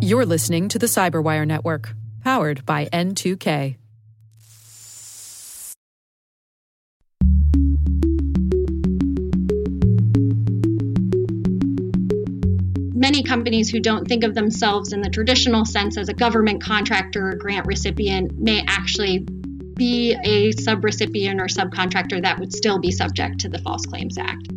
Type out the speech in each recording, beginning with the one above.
You're listening to the Cyberwire Network, powered by N2K. Many companies who don't think of themselves in the traditional sense as a government contractor or grant recipient may actually be a subrecipient or subcontractor that would still be subject to the False Claims Act.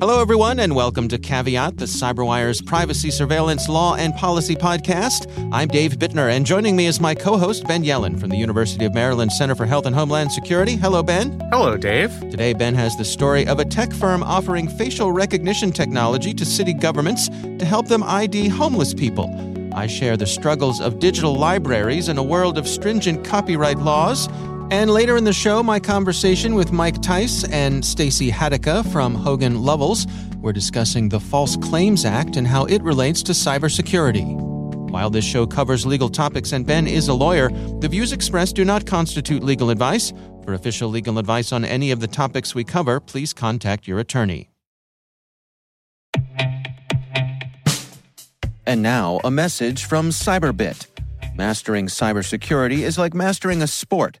Hello, everyone, and welcome to Caveat, the CyberWire's privacy surveillance law and policy podcast. I'm Dave Bittner, and joining me is my co host, Ben Yelin from the University of Maryland Center for Health and Homeland Security. Hello, Ben. Hello, Dave. Today, Ben has the story of a tech firm offering facial recognition technology to city governments to help them ID homeless people. I share the struggles of digital libraries in a world of stringent copyright laws. And later in the show, my conversation with Mike Theis and Stacy Hadeka from Hogan Lovells. We're discussing the False Claims Act and how it relates to cybersecurity. While this show covers legal topics and Ben is a lawyer, the views expressed do not constitute legal advice. For official legal advice on any of the topics we cover, please contact your attorney. And now, a message from Cyberbit. Mastering cybersecurity is like mastering a sport.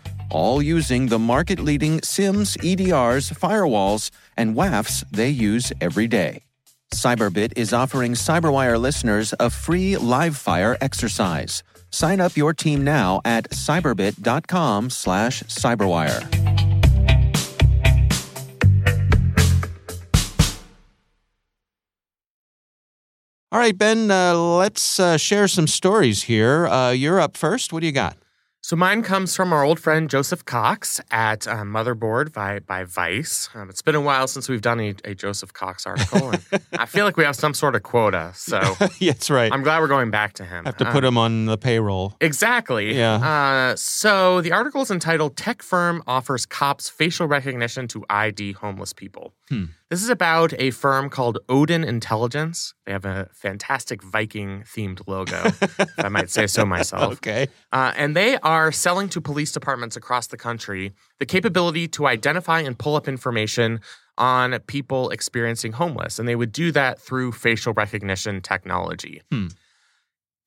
all using the market leading SIEMs, EDRs, firewalls, and WAFs they use every day. Cyberbit is offering Cyberwire listeners a free live fire exercise. Sign up your team now at cyberbit.com slash cyberwire. All right, Ben, uh, let's uh, share some stories here. Uh, you're up first. What do you got? So mine comes from our old friend Joseph Cox at uh, Motherboard by, by Vice. Um, it's been a while since we've done a, a Joseph Cox article, and I feel like we have some sort of quota. So yeah, that's right. I'm glad we're going back to him. Have to put um, him on the payroll. Exactly. Yeah. Uh, so the article is entitled "Tech Firm Offers Cops Facial Recognition to ID Homeless People." Hmm. This is about a firm called Odin Intelligence. They have a fantastic Viking themed logo, if I might say so myself. Okay. Uh, and they are selling to police departments across the country the capability to identify and pull up information on people experiencing homeless. And they would do that through facial recognition technology. Hmm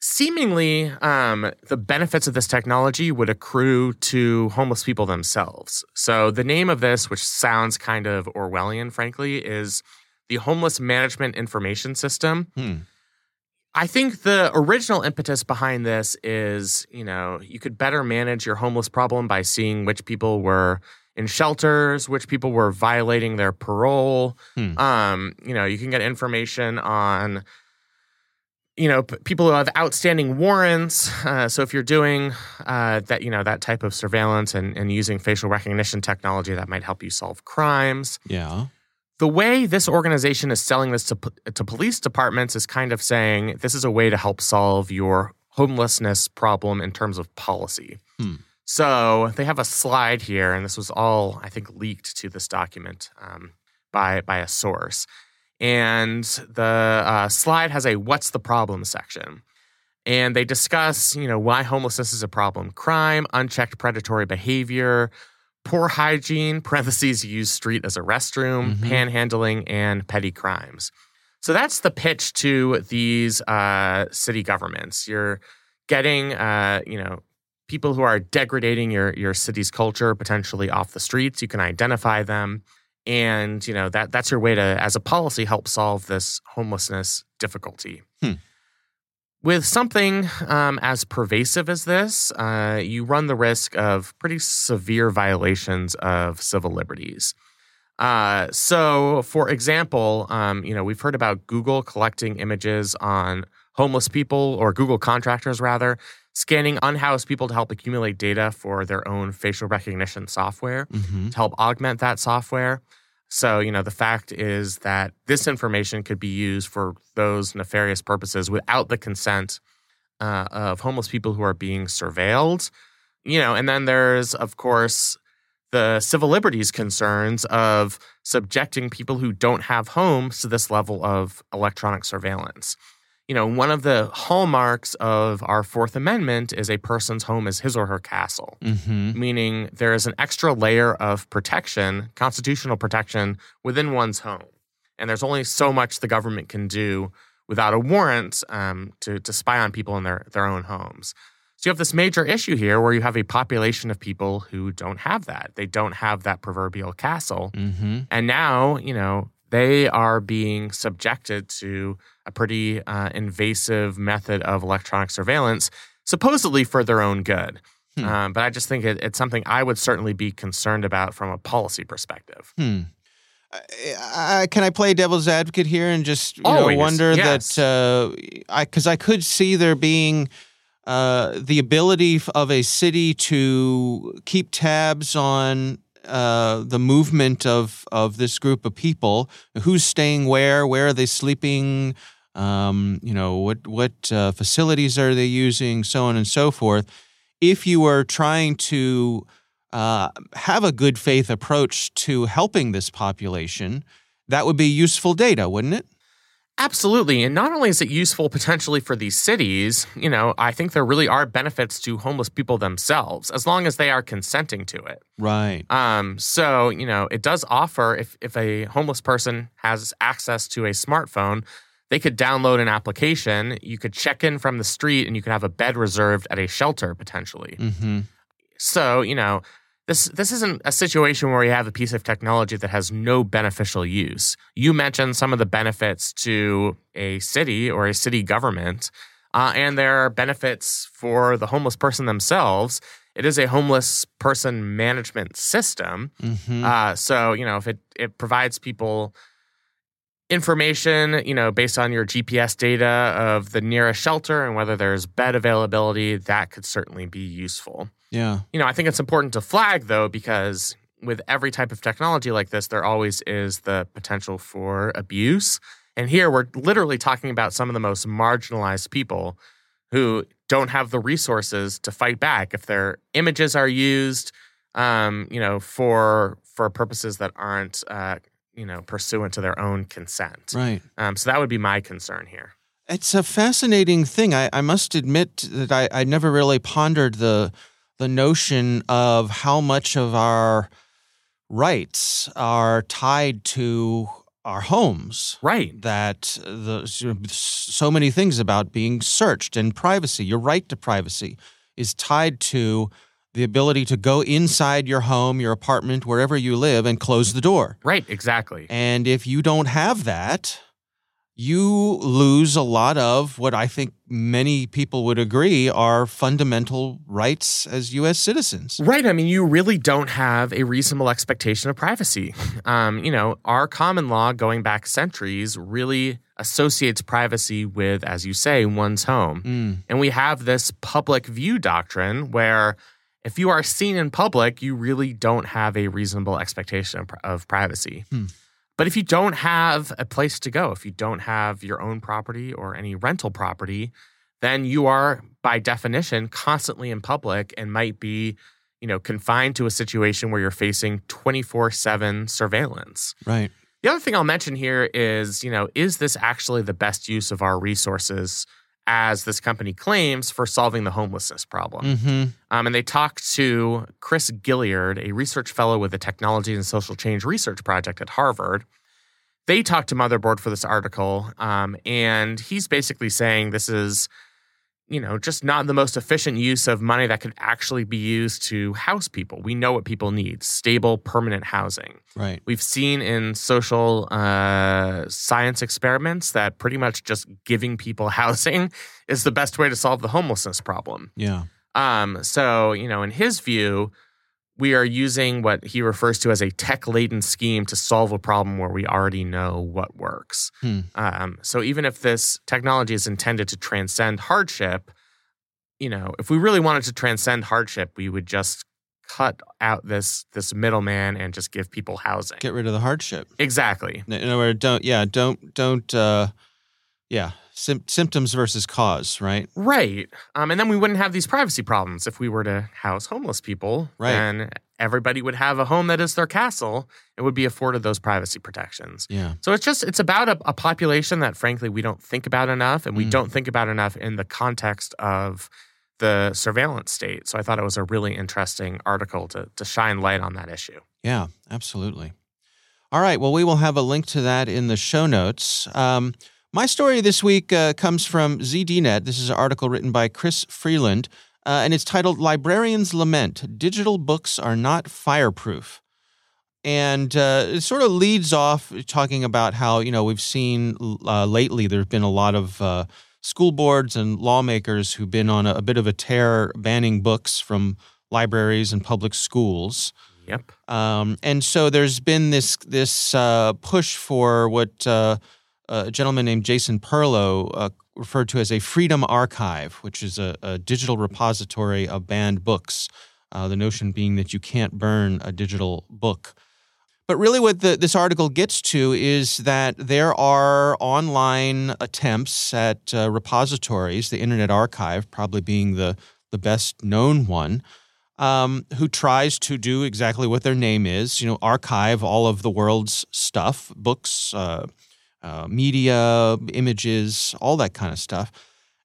seemingly um, the benefits of this technology would accrue to homeless people themselves. So the name of this, which sounds kind of Orwellian, frankly, is the Homeless Management Information System. Hmm. I think the original impetus behind this is, you know, you could better manage your homeless problem by seeing which people were in shelters, which people were violating their parole. Hmm. Um, you know, you can get information on you know p- people who have outstanding warrants uh, so if you're doing uh, that you know that type of surveillance and, and using facial recognition technology that might help you solve crimes. Yeah. The way this organization is selling this to, to police departments is kind of saying this is a way to help solve your homelessness problem in terms of policy. Hmm. so they have a slide here and this was all i think leaked to this document um, by by a source and the uh, slide has a "What's the problem?" section, and they discuss, you know, why homelessness is a problem: crime, unchecked predatory behavior, poor hygiene (parentheses use street as a restroom), mm-hmm. panhandling, and petty crimes. So that's the pitch to these uh, city governments. You're getting, uh, you know, people who are degrading your your city's culture potentially off the streets. You can identify them and you know that that's your way to as a policy help solve this homelessness difficulty hmm. with something um, as pervasive as this uh, you run the risk of pretty severe violations of civil liberties uh, so for example um, you know we've heard about google collecting images on homeless people or google contractors rather scanning unhoused people to help accumulate data for their own facial recognition software mm-hmm. to help augment that software. So, you know, the fact is that this information could be used for those nefarious purposes without the consent uh, of homeless people who are being surveilled. You know, and then there's, of course, the civil liberties concerns of subjecting people who don't have homes to this level of electronic surveillance. You know, one of the hallmarks of our Fourth Amendment is a person's home is his or her castle, Mm-hmm. meaning there is an extra layer of protection, constitutional protection within one's home. And there's only so much the government can do without a warrant um, to, to spy on people in their, their own homes. So you have this major issue here where you have a population of people who don't have that. They don't have that proverbial castle. Mm-hmm. And now, you know, they are being subjected to a pretty uh, invasive method of electronic surveillance, supposedly for their own good. Hmm. Um, but I just think it, it's something I would certainly be concerned about from a policy perspective. Hmm. Can I play devil's advocate here and just you know, wonder yes. that uh, I because I could see there being uh, the ability of a city to keep tabs on uh, the movement of of this group of people, who's staying where, where are they sleeping, um, you know what what uh, facilities are they using, so on and so forth. If you are trying to uh, have a good faith approach to helping this population, that would be useful data, wouldn't it? Absolutely. And not only is it useful potentially for these cities, you know, I think there really are benefits to homeless people themselves as long as they are consenting to it. Right. Um, so, you know, it does offer if, if a homeless person has access to a smartphone, they could download an application. You could check in from the street and you could have a bed reserved at a shelter potentially. Mm-hmm. So, you know, this this isn't a situation where you have a piece of technology that has no beneficial use. You mentioned some of the benefits to a city or a city government, uh, and there are benefits for the homeless person themselves. It is a homeless person management system. Mm-hmm. Uh, so, you know, if it, it provides people information, you know, based on your GPS data of the nearest shelter and whether there's bed availability, that could certainly be useful. yeah. You know, I think it's important to flag though, because with every type of technology like this, there always is the potential for abuse. And here we're literally talking about some of the most marginalized people who don't have the resources to fight back if their images are used, um, you know, for for purposes that aren't, uh, you know, pursuant to their own consent. Right. Um, so that would be my concern here. It's a fascinating thing. I, I must admit that I, I never really pondered the the notion of how much of our rights are tied to our homes. Right. That the so many things about being searched and privacy, your right to privacy, is tied to the ability to go inside your home, your apartment, wherever you live, and close the door. Right. Exactly. And if you don't have that, you lose a lot of what I think many people would agree are fundamental rights as U.S. citizens. Right. I mean, you really don't have a reasonable expectation of privacy. Um, you know, our common law going back centuries really associates privacy with, as you say, one's home. Mm, And we have this public view doctrine where if you are seen in public, you really don't have a reasonable expectation of, privacy. Hmm. But if you don't have a place to go, if you don't have your own property or any rental property, then you are by definition constantly in public and might be, you know, confined to a situation where you're facing 24/7 surveillance. right. The other thing I'll mention here is, you know, is this actually the best use of our resources as this company claims for solving the homelessness problem? hmm Um, and they talked to Chris Gilliard, a research fellow with the Technology and Social Change Research Project at Harvard. They talked to Motherboard for this article, um, and he's basically saying this is, you know, just not the most efficient use of money that could actually be used to house people. We know what people need stable, permanent housing. Right. We've seen in social uh, science experiments that pretty much just giving people housing is the best way to solve the homelessness problem. Yeah. Um, so, you know, in his view, we are using what he refers to as a tech laden scheme to solve a problem where we already know what works. Hmm. Um, so, even if this technology is intended to transcend hardship, you know, if we really wanted to transcend hardship, we would just cut out this this middleman and just give people housing. Get rid of the hardship. exactly. In other words, don't. Yeah. Don't. Don't. Uh, Yeah. Sym- symptoms versus cause, right? Right. Um, and then we wouldn't have these privacy problems if we were to house homeless people. Right. Then everybody would have a home that is their castle and would be afforded those privacy protections. Yeah. So it's just it's about a, a population that frankly we don't think about enough, and we Mm. don't think about enough in the context of the surveillance state. So I thought it was a really interesting article to to shine light on that issue. Yeah, absolutely. All right. Well, we will have a link to that in the show notes. Um, my story this week uh, comes from ZDNet. This is an article written by Chris Freeland, uh, and it's titled Librarians Lament Digital Books Are Not Fireproof. And uh, it sort of leads off talking about how, you know, we've seen uh, lately there's been a lot of uh, school boards and lawmakers who've been on a, a bit of a tear banning books from libraries and public schools. Yep. Um, and so there's been this this uh, push for what uh, a gentleman named Jason Perlow uh, referred to as a freedom archive, which is a, a digital repository of banned books. Uh, the notion being that you can't burn a digital book. But really, what the, this article gets to is that there are online attempts at uh, repositories, the Internet Archive probably being the, the best known one, um, who tries to do exactly what their name is, you know, archive all of the world's stuff, books, uh, media, images, all that kind of stuff.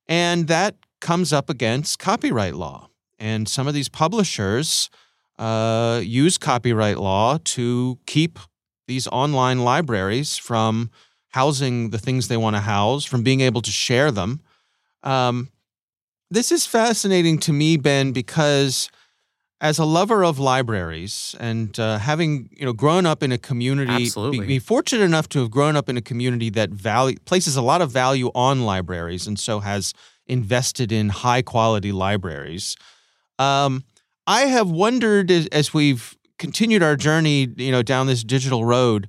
And that comes up against copyright law. And some of these publishers uh, use copyright law to keep these online libraries from housing the things they want to house, from being able to share them. Um, this is fascinating to me, Ben, because as a lover of libraries and uh, having you know grown up in a community, Absolutely. be, be fortunate enough to have grown up in a community that value places a lot of value on libraries, and so has invested in high quality libraries. Um, I have wondered as, as we've continued our journey, you know, down this digital road,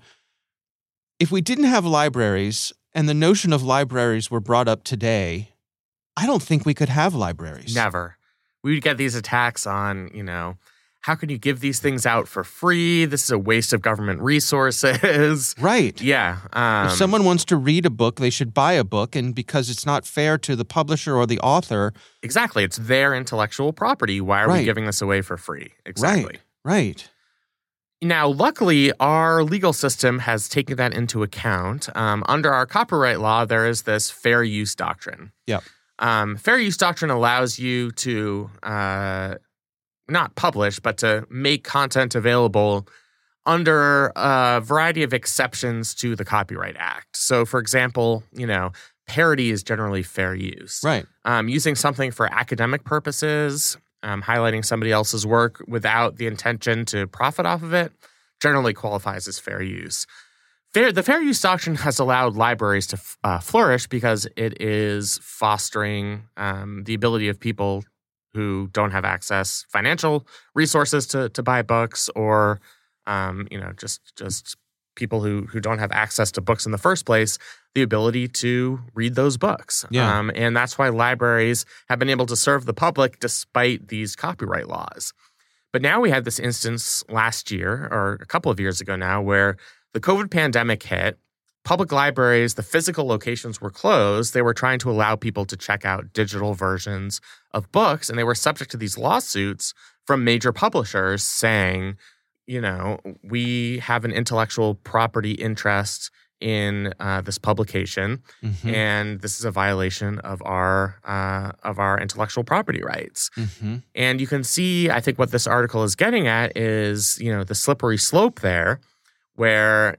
if we didn't have libraries and the notion of libraries were brought up today, I don't think we could have libraries. Never. We would get these attacks on, you know, how can you give these things out for free? This is a waste of government resources. Right. yeah. Um, if someone wants to read a book, they should buy a book. And because it's not fair to the publisher or the author, exactly. It's their intellectual property. Why are Right. we giving this away for free? Exactly. right, right. Now, luckily, our legal system has taken that into account. Um, under our copyright law, there is this fair use doctrine. Yep. Um, fair use doctrine allows you to uh, not publish, but to make content available under a variety of exceptions to the Copyright Act. So, for example, you know, parody is generally fair use. Right. Um, using something for academic purposes, um, highlighting somebody else's work without the intention to profit off of it, generally qualifies as fair use. Fair, the fair use doctrine has allowed libraries to f- uh, flourish because it is fostering um, the ability of people who don't have access, financial resources to to buy books, or um, you know, just just people who who don't have access to books in the first place, the ability to read those books. Yeah. Um, and that's why libraries have been able to serve the public despite these copyright laws. But now we had this instance last year, or a couple of years ago now, where the COVID pandemic hit. Public libraries, the physical locations were closed. They were trying to allow people to check out digital versions of books, and they were subject to these lawsuits from major publishers saying, you know, we have an intellectual property interest in uh, this publication, Mhm. and this is a violation of our uh, of our intellectual property rights. Mhm. And you can see, I think, what this article is getting at is, you know, the slippery slope there, where,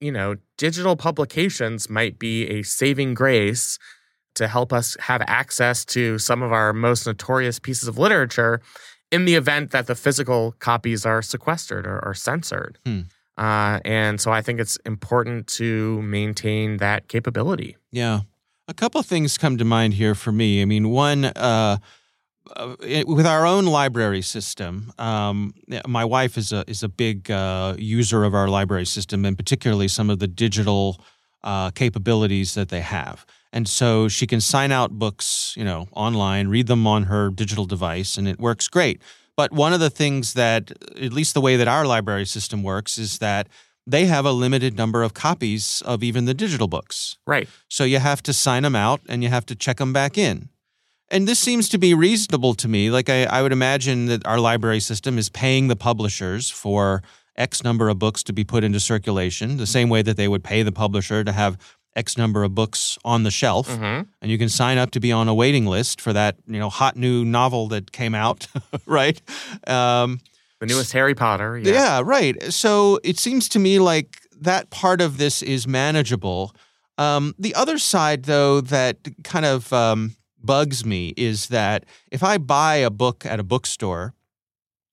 you know, digital publications might be a saving grace to help us have access to some of our most notorious pieces of literature in the event that the physical copies are sequestered or, or censored. Hmm. Uh, and so I think it's important to maintain that capability. Yeah. A couple things come to mind here for me. I mean, one, uh, uh, with our own library system, um, my wife is a is a big uh, user of our library system, and particularly some of the digital uh, capabilities that they have. And so she can sign out books, you know, online, read them on her digital device, and it works great. But one of the things that, at least the way that our library system works, is that they have a limited number of copies of even the digital books. Right. So you have to sign them out and you have to check them back in. And this seems to be reasonable to me. Like, I, I would imagine that our library system is paying the publishers for X number of books to be put into circulation, the same way that they would pay the publisher to have X number of books on the shelf. Mm-hmm. And you can sign up to be on a waiting list for that, you know, hot new novel that came out, right? Um, The newest Harry Potter. yeah. Yeah. right. So it seems to me like that part of this is manageable. Um, the other side, though, that kind of um, bugs me is that if I buy a book at a bookstore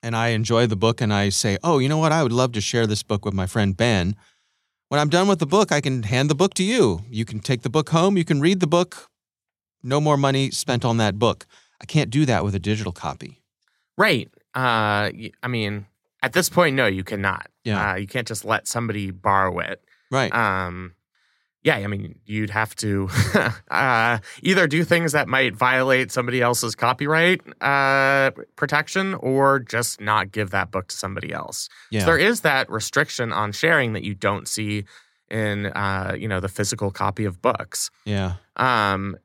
and I enjoy the book and I say, oh, you know what, I would love to share this book with my friend Ben. When I'm done with the book, I can hand the book to you. You can take the book home, you can read the book. No more money spent on that book. I can't do that with a digital copy. Right. Uh, I mean, at this point, no, you cannot. Yeah. Uh, you can't just let somebody borrow it. Right. Um, yeah, I mean, you'd have to uh, either do things that might violate somebody else's copyright uh, protection or just not give that book to somebody else. yeah. So there is that restriction on sharing that you don't see in, uh, you know, the physical copy of books. yeah. Um,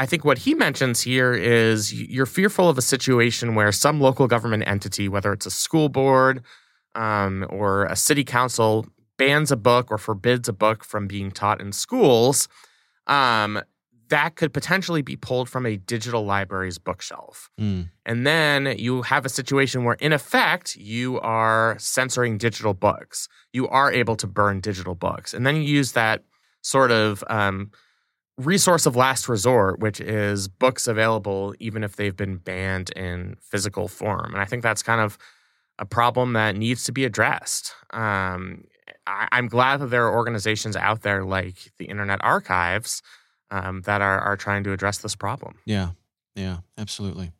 I think what he mentions here is you're fearful of a situation where some local government entity, whether it's a school board um, or a city council, bans a book or forbids a book from being taught in schools. Um, that could potentially be pulled from a digital library's bookshelf. Mm. And then you have a situation where, in effect, you are censoring digital books. You are able to burn digital books. And then you use that sort of um, resource of last resort, which is books available even if they've been banned in physical form. And I think that's kind of a problem that needs to be addressed. Um, I, I'm glad that there are organizations out there like the Internet Archives um, that are, are trying to address this problem. Yeah, yeah, absolutely.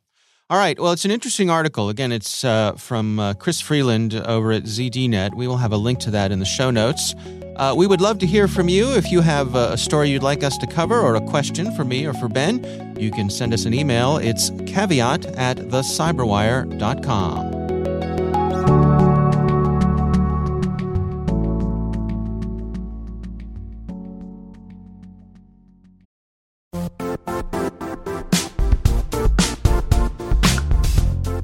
All right. Well, it's an interesting article. Again, it's uh, from uh, Chris Freeland over at ZDNet. We will have a link to that in the show notes. Uh, we would love to hear from you. If you have a story you'd like us to cover or a question for me or for Ben, you can send us an email. It's caveat at thecyberwire.com.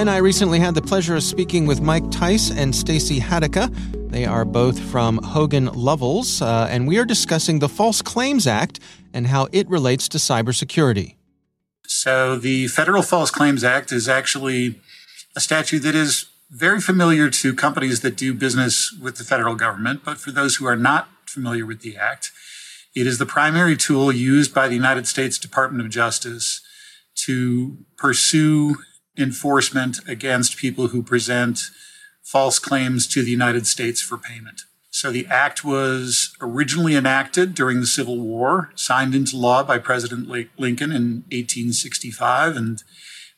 Ben, I recently had the pleasure of speaking with Mike Theis and Stacy Hadeka. They are both from Hogan Lovells, uh, and we are discussing the False Claims Act and how it relates to cybersecurity. So, the Federal False Claims Act is actually a statute that is very familiar to companies that do business with the federal government. But for those who are not familiar with the Act, it is the primary tool used by the United States Department of Justice to pursue enforcement against people who present false claims to the United States for payment. So the act was originally enacted during the Civil War, signed into law by President Lincoln in 1865. And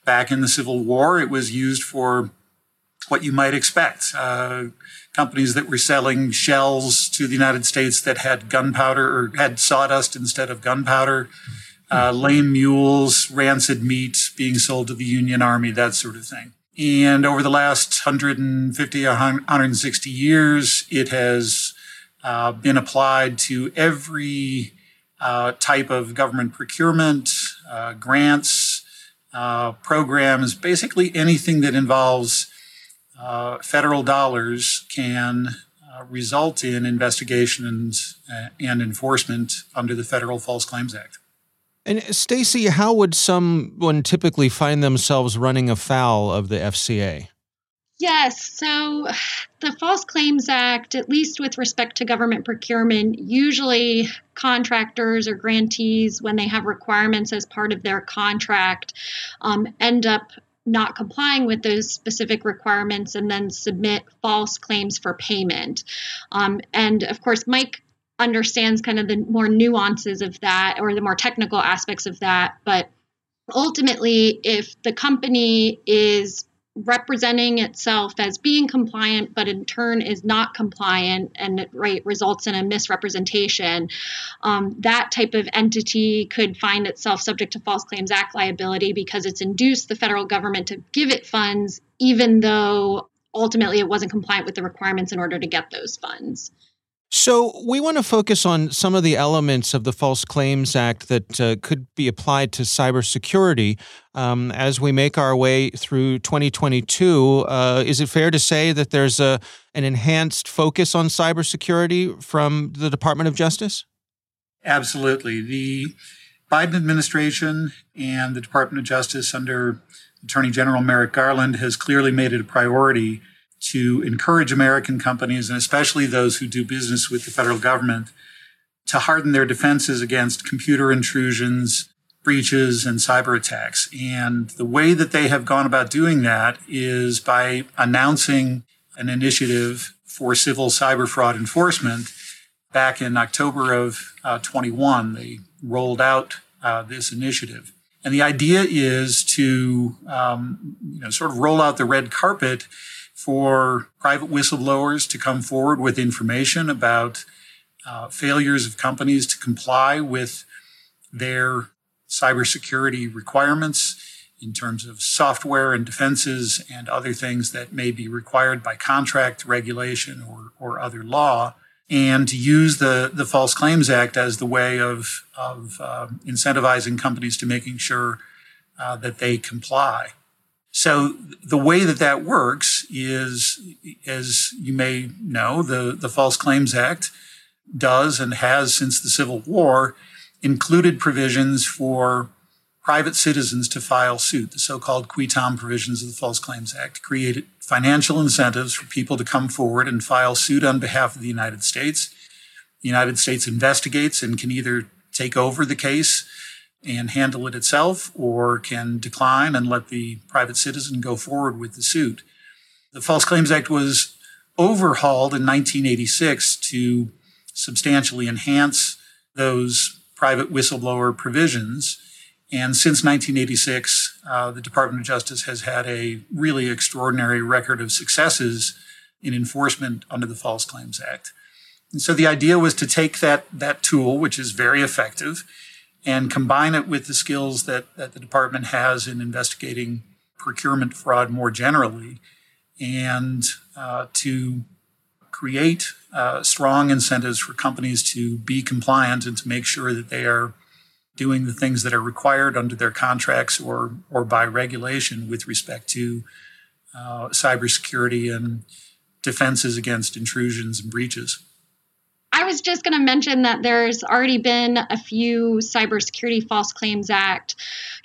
back in the Civil War, it was used for what you might expect. Uh, companies that were selling shells to the United States that had gunpowder or had sawdust instead of gunpowder uh, lame mules, rancid meat being sold to the Union Army, that sort of thing. And over the last 150 160 years, it has uh, been applied to every uh, type of government procurement, uh, grants, uh, programs, basically anything that involves uh, federal dollars can result in investigation and, and enforcement under the Federal False Claims Act. And Stacy, how would someone typically find themselves running afoul of the FCA? Yes. So the False Claims Act, at least with respect to government procurement, usually contractors or grantees, when they have requirements as part of their contract, um, end up not complying with those specific requirements and then submit false claims for payment. Um, and of course, Mike understands kind of the more nuances of that or the more technical aspects of that. But ultimately, if the company is representing itself as being compliant, but in turn is not compliant and it right, results in a misrepresentation, um, that type of entity could find itself subject to False Claims Act liability because it's induced the federal government to give it funds, even though ultimately it wasn't compliant with the requirements in order to get those funds. So, we want to focus on some of the elements of the False Claims Act that uh, could be applied to cybersecurity um, as we make our way through 2022. Uh, is it fair to say that there's a, an enhanced focus on cybersecurity from the Department of Justice? Absolutely. The Biden administration and the Department of Justice under Attorney General Merrick Garland has clearly made it a priority to encourage American companies, and especially those who do business with the federal government, to harden their defenses against computer intrusions, breaches, and cyber attacks. And the way that they have gone about doing that is by announcing an initiative for civil cyber fraud enforcement back in October of uh, 21. They rolled out uh, this initiative. And the idea is to um, you know, sort of roll out the red carpet for private whistleblowers to come forward with information about uh, failures of companies to comply with their cybersecurity requirements in terms of software and defenses and other things that may be required by contract regulation or, or other law, and to use the, the False Claims Act as the way of, of uh, incentivizing companies to making sure uh, that they comply. So the way that that works is, as you may know, the, the False Claims Act does and has since the Civil War included provisions for private citizens to file suit. The so-called qui tam provisions of the False Claims Act created financial incentives for people to come forward and file suit on behalf of the United States. The United States investigates and can either take over the case and handle it itself or can decline and let the private citizen go forward with the suit. The False Claims Act was overhauled in 1986 to substantially enhance those private whistleblower provisions. And since 1986, uh, the Department of Justice has had a really extraordinary record of successes in enforcement under the False Claims Act. And so the idea was to take that, that tool, which is very effective, and combine it with the skills that, that the department has in investigating procurement fraud more generally, and uh, to create uh, strong incentives for companies to be compliant and to make sure that they are doing the things that are required under their contracts or or by regulation with respect to uh, cybersecurity and defenses against intrusions and breaches. I was just going to mention that there's already been a few Cybersecurity False Claims Act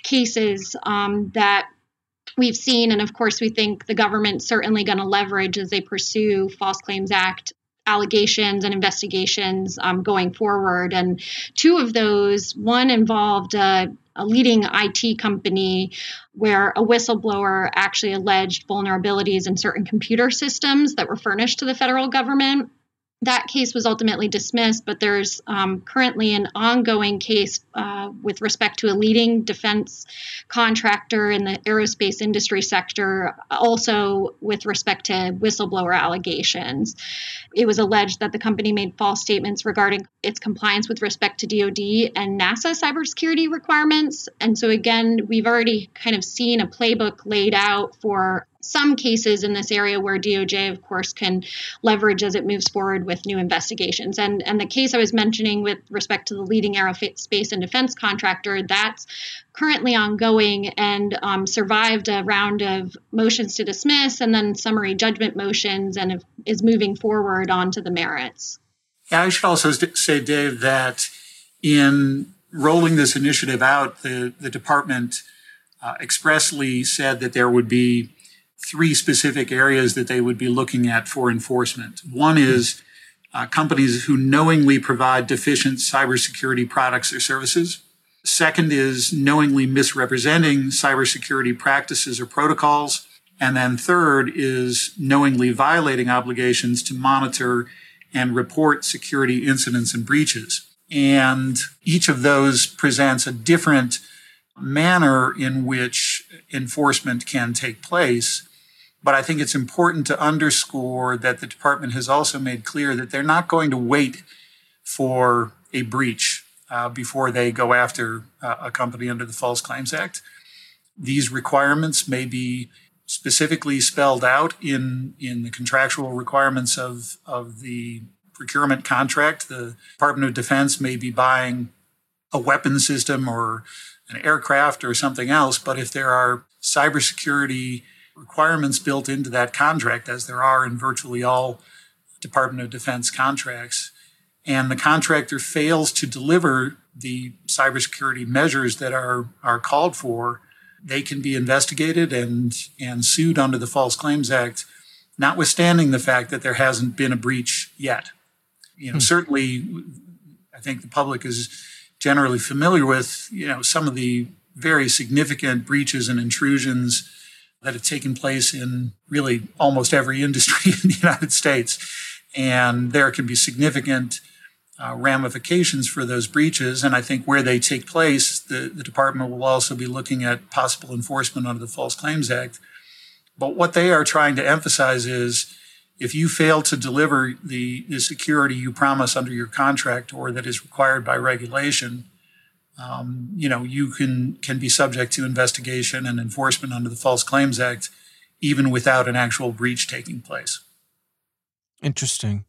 cases um, that we've seen, and of course, we think the government's certainly going to leverage as they pursue False Claims Act allegations and investigations um, going forward. And two of those, one involved a, a leading IT company where a whistleblower actually alleged vulnerabilities in certain computer systems that were furnished to the federal government that case was ultimately dismissed, but there's um, currently an ongoing case uh, with respect to a leading defense contractor in the aerospace industry sector, also with respect to whistleblower allegations. It was alleged that the company made false statements regarding its compliance with respect to DoD and NASA cybersecurity requirements. And so, again, we've already kind of seen a playbook laid out for some cases in this area where DOJ, of course, can leverage as it moves forward with new investigations. And, and the case I was mentioning with respect to the leading aerospace and defense contractor, that's currently ongoing and um, survived a round of motions to dismiss and then summary judgment motions and is moving forward onto the merits. Yeah, I should also say, Dave, that in rolling this initiative out, the, the department uh, expressly said that there would be three specific areas that they would be looking at for enforcement. One is uh, companies who knowingly provide deficient cybersecurity products or services. Second is knowingly misrepresenting cybersecurity practices or protocols. And then third is knowingly violating obligations to monitor and report security incidents and breaches. And each of those presents a different manner in which enforcement can take place. But I think it's important to underscore that the department has also made clear that they're not going to wait for a breach uh, before they go after uh, a company under the False Claims Act. These requirements may be specifically spelled out in, in the contractual requirements of, of the procurement contract. The Department of Defense may be buying a weapon system or an aircraft or something else, but if there are cybersecurity requirements built into that contract, as there are in virtually all Department of Defense contracts, and the contractor fails to deliver the cybersecurity measures that are, are called for, they can be investigated and, and sued under the False Claims Act, notwithstanding the fact that there hasn't been a breach yet. You know, hmm. certainly, I think the public is generally familiar with, you know, some of the very significant breaches and intrusions that have taken place in really almost every industry in the United States. And there can be significant uh, ramifications for those breaches. And I think where they take place, the, the department will also be looking at possible enforcement under the False Claims Act. But what they are trying to emphasize is if you fail to deliver the, the security you promise under your contract or that is required by regulation, um, you know, you can can be subject to investigation and enforcement under the False Claims Act, even without an actual breach taking place. Interesting.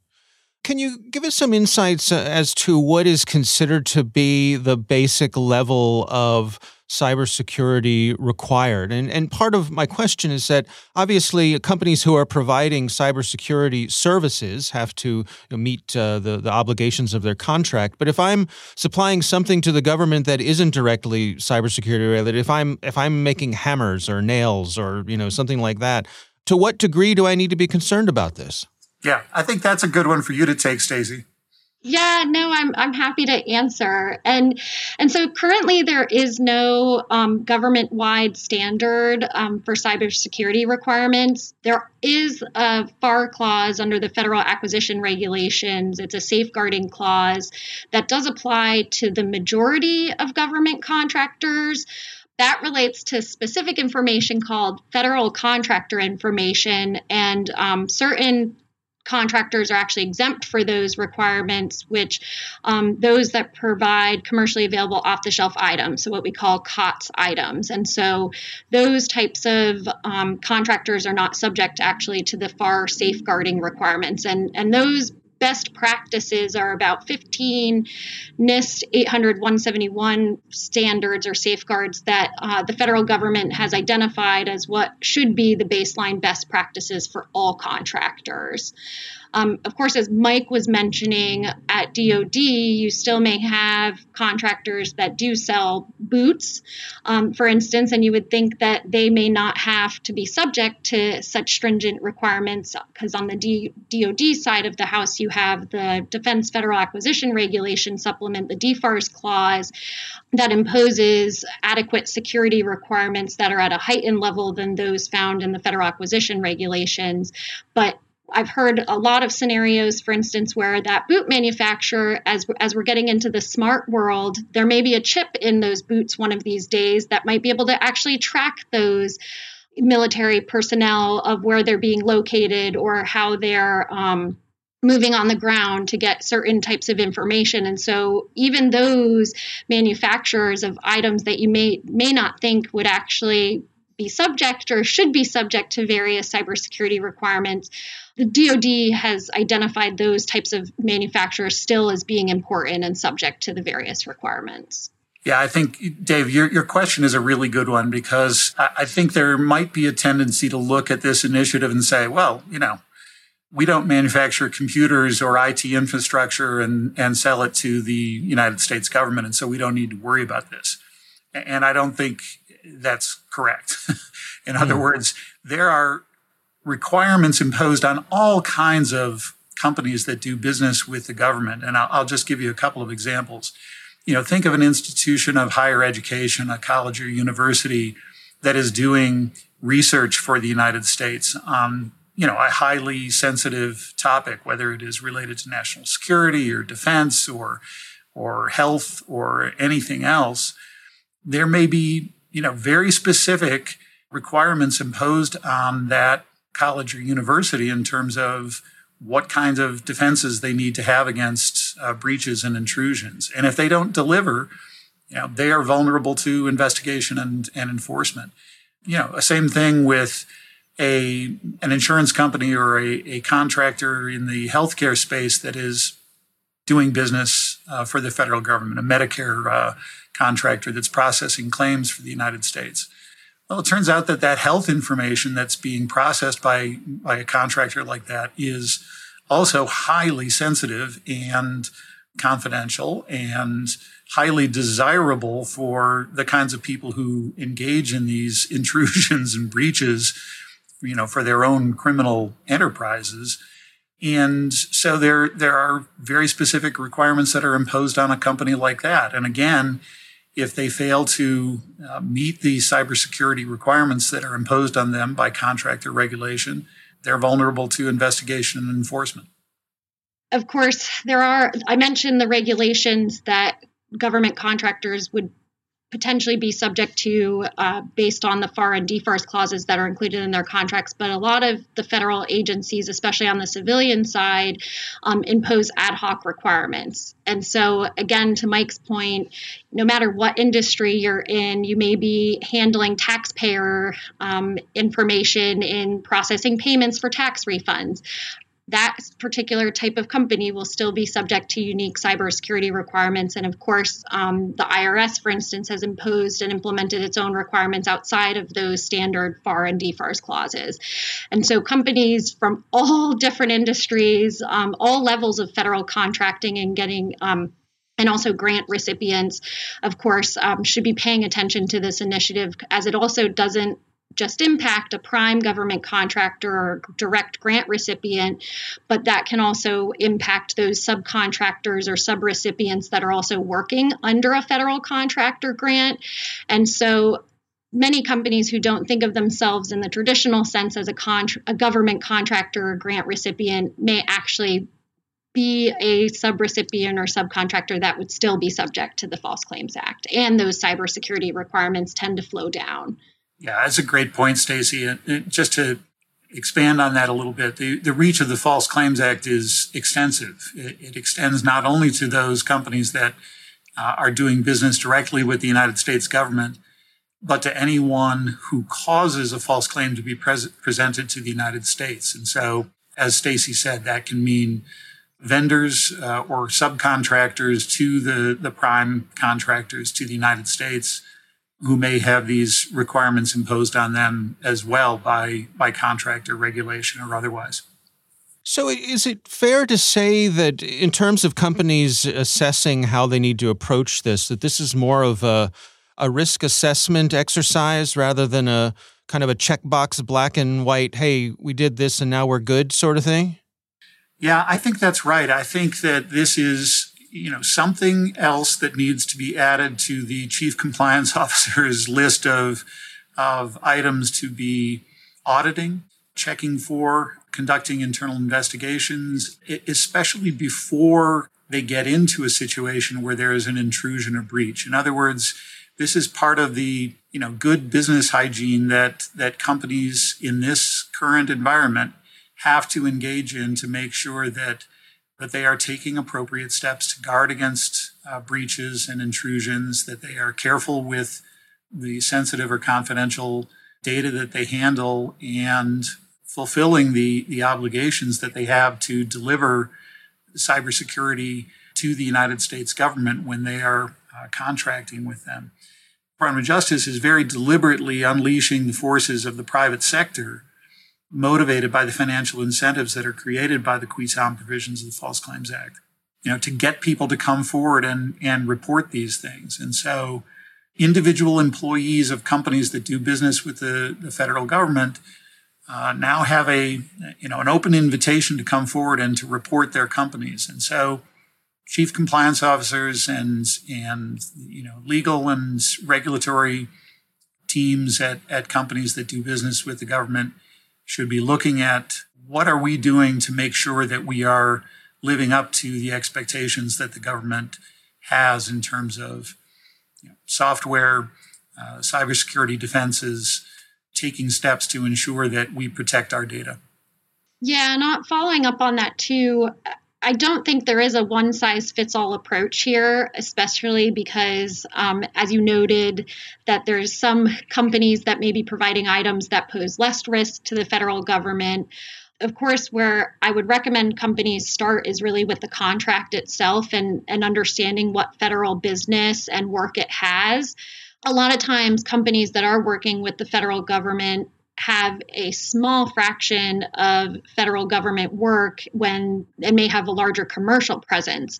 Can you give us some insights uh, as to what is considered to be the basic level of cybersecurity required? And, and part of my question is that obviously companies who are providing cybersecurity services have to meet uh, the, the obligations of their contract. But if I'm supplying something to the government that isn't directly cybersecurity related, if I'm if I'm making hammers or nails or you know something like that, to what degree do I need to be concerned about this? Yeah, I think that's a good one for you to take, Stacy. Yeah, no, I'm I'm happy to answer. And and so currently there is no um, government wide standard um, for cybersecurity requirements. There is a FAR clause under the Federal Acquisition Regulations. It's a safeguarding clause that does apply to the majority of government contractors. That relates to specific information called federal contractor information, and um, certain contractors are actually exempt for those requirements, which um, those that provide commercially available off the shelf items, so what we call COTS items. And so those types of um, contractors are not subject actually to the FAR safeguarding requirements. And, and those best practices are about 15 NIST 800 171 standards or safeguards that uh, the federal government has identified as what should be the baseline best practices for all contractors. Um, of course, as Mike was mentioning, at DoD, you still may have contractors that do sell boots, um, for instance, and you would think that they may not have to be subject to such stringent requirements because on the D- DoD side of the house, you have the Defense Federal Acquisition Regulation Supplement, the DFARS clause, that imposes adequate security requirements that are at a heightened level than those found in the federal acquisition regulations. But I've heard a lot of scenarios, for instance, where that boot manufacturer, as as we're getting into the smart world, there may be a chip in those boots one of these days that might be able to actually track those military personnel of where they're being located or how they're um, moving on the ground to get certain types of information. And so even those manufacturers of items that you may may not think would actually be subject or should be subject to various cybersecurity requirements the DoD has identified those types of manufacturers still as being important and subject to the various requirements. Yeah, I think, Dave, your, your question is a really good one because I, I think there might be a tendency to look at this initiative and say, well, you know, we don't manufacture computers or IT infrastructure and, and sell it to the United States government. And so we don't need to worry about this. And I don't think that's correct. In other mm. words, there are requirements imposed on all kinds of companies that do business with the government. And I'll, I'll, just give you a couple of examples. You know, think of an institution of higher education, a college or university that is doing research for the United States on, you know, a highly sensitive topic, whether it is related to national security or defense or, or health or anything else. There may be, you know, very specific requirements imposed on that college or university in terms of what kinds of defenses they need to have against uh, breaches and intrusions. And if they don't deliver, you know, they are vulnerable to investigation and, and enforcement. You know, same thing with a an insurance company or a, a contractor in the healthcare space that is doing business uh, for the federal government, a Medicare uh, contractor that's processing claims for the United States. Well, it turns out that that health information that's being processed by, by a contractor like that is also highly sensitive and confidential and highly desirable for the kinds of people who engage in these intrusions and breaches, you know, for their own criminal enterprises. And so there, there are very specific requirements that are imposed on a company like that. And again, if they fail to uh, meet the cybersecurity requirements that are imposed on them by contract or regulation, they're vulnerable to investigation and enforcement. Of course, there are, I mentioned the regulations that government contractors would potentially be subject to uh, based on the FAR and DFARS clauses that are included in their contracts. But a lot of the federal agencies, especially on the civilian side, um, impose ad hoc requirements. And so, again, to Mike's point, no matter what industry you're in, you may be handling taxpayer um, information in processing payments for tax refunds that particular type of company will still be subject to unique cybersecurity requirements. And of course, um, the IRS, for instance, has imposed and implemented its own requirements outside of those standard FAR and DFARS clauses. And so, companies from all different industries, um, all levels of federal contracting, and getting um, and also grant recipients, of course, um, should be paying attention to this initiative as it also doesn't just impact a prime government contractor or direct grant recipient, but that can also impact those subcontractors or subrecipients that are also working under a federal contractor grant. And so many companies who don't think of themselves in the traditional sense as a, contra- a government contractor or grant recipient may actually be a subrecipient or subcontractor that would still be subject to the False Claims Act. And those cybersecurity requirements tend to flow down. Yeah, that's a great point, Stacy. Just to expand on that a little bit, the, the reach of the False Claims Act is extensive. It, it extends not only to those companies that uh, are doing business directly with the United States government, but to anyone who causes a false claim to be pres- presented to the United States. And so, as Stacy said, that can mean vendors uh, or subcontractors to the, the prime contractors to the United States who may have these requirements imposed on them as well by, by contract or regulation or otherwise. So, is it fair to say that, in terms of companies assessing how they need to approach this, that this is more of a, a risk assessment exercise rather than a kind of a checkbox, black and white, hey, we did this and now we're good sort of thing? Yeah, I think that's right. I think that this is you know something else that needs to be added to the chief compliance officer's list of of items to be auditing, checking for, conducting internal investigations, especially before they get into a situation where there is an intrusion or breach. In other words, this is part of the you know good business hygiene that that companies in this current environment have to engage in to make sure that that they are taking appropriate steps to guard against uh, breaches and intrusions, that they are careful with the sensitive or confidential data that they handle, and fulfilling the, the obligations that they have to deliver cybersecurity to the United States government when they are uh, contracting with them. Department of Justice is very deliberately unleashing the forces of the private sector motivated by the financial incentives that are created by the qui tam provisions of the False Claims Act, you know, to get people to come forward and, and report these things. And so individual employees of companies that do business with the, the federal government uh, now have a, you know, an open invitation to come forward and to report their companies. And so chief compliance officers and, and, you know, legal and regulatory teams at, at companies that do business with the government should be looking at what are we doing to make sure that we are living up to the expectations that the government has in terms of you know, software, uh, cybersecurity defenses, taking steps to ensure that we protect our data. Yeah, not following up on that too. I don't think there is a one size fits all approach here, especially because, um, as you noted, that there's some companies that may be providing items that pose less risk to the federal government. Of course, where I would recommend companies start is really with the contract itself and, and understanding what federal business and work it has. A lot of times, companies that are working with the federal government have a small fraction of federal government work when it may have a larger commercial presence.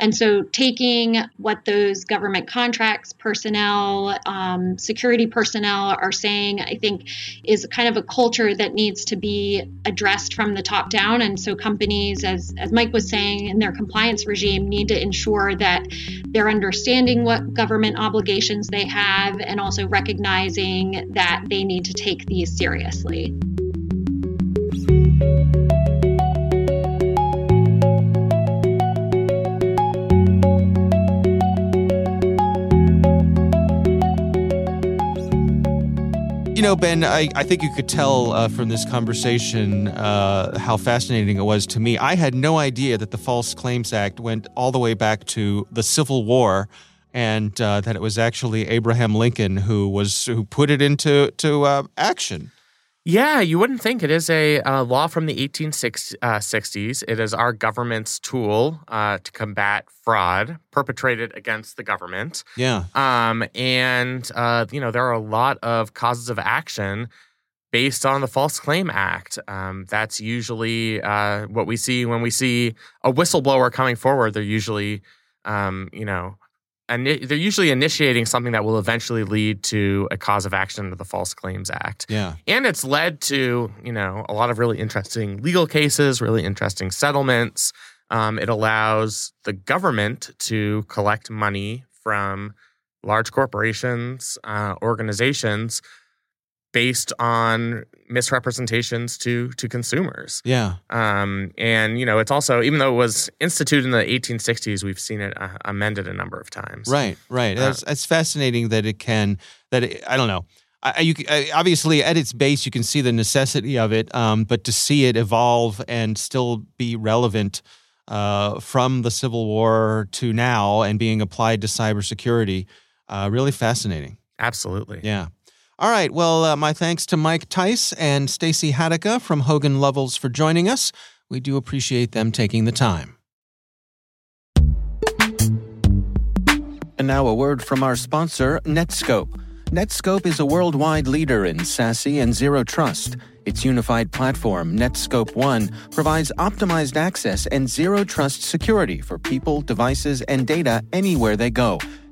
And so, taking what those government contracts personnel, um, security personnel are saying, I think, is kind of a culture that needs to be addressed from the top down. And so, companies, as, as Mike was saying, in their compliance regime, need to ensure that they're understanding what government obligations they have and also recognizing that they need to take these seriously. You know, Ben, I, I think you could tell uh, from this conversation uh, how fascinating it was to me. I had no idea that the False Claims Act went all the way back to the Civil War and uh, that it was actually Abraham Lincoln who was who put it into to uh, action. Yeah, you wouldn't think it is a uh, law from the 1860s. Uh, it is our government's tool uh, to combat fraud perpetrated against the government. Yeah. Um, and, uh, you know, there are a lot of causes of action based on the False Claim Act. Um, that's usually uh, what we see when we see a whistleblower coming forward. They're usually, um, you know, and they're usually initiating something that will eventually lead to a cause of action under the False Claims Act. Yeah. And it's led to, you know, a lot of really interesting legal cases, really interesting settlements. Um, it allows the government to collect money from large corporations, uh, organizations based on misrepresentations to to consumers. Yeah. Um, and you know, it's also even though it was instituted in the 1860s, we've seen it uh, amended a number of times. Right. Right. Uh, it's, fascinating that it can. That it, I don't know. I, you I, obviously at its base you can see the necessity of it, um, but to see it evolve and still be relevant uh, from the Civil War to now and being applied to cybersecurity, uh, really fascinating. Absolutely. Yeah. All right. Well, uh, my thanks to Mike Theis and Stacy Hadeka from Hogan Lovells for joining us. We do appreciate them taking the time. And now a word from our sponsor, Netskope. Netskope is a worldwide leader in SASE and zero trust. Its unified platform, Netskope One, provides optimized access and zero trust security for people, devices, and data anywhere they go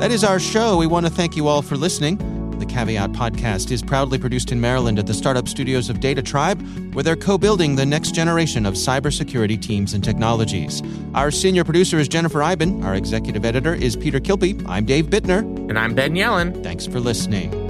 That is our show. We want to thank you all for listening. The Caveat podcast is proudly produced in Maryland at the startup studios of DataTribe, where they're co building the next generation of cybersecurity teams and technologies. Our senior producer is Jennifer Eiben. Our executive editor is Peter Kilpe. I'm Dave Bittner. And I'm Ben Yelin. Thanks for listening.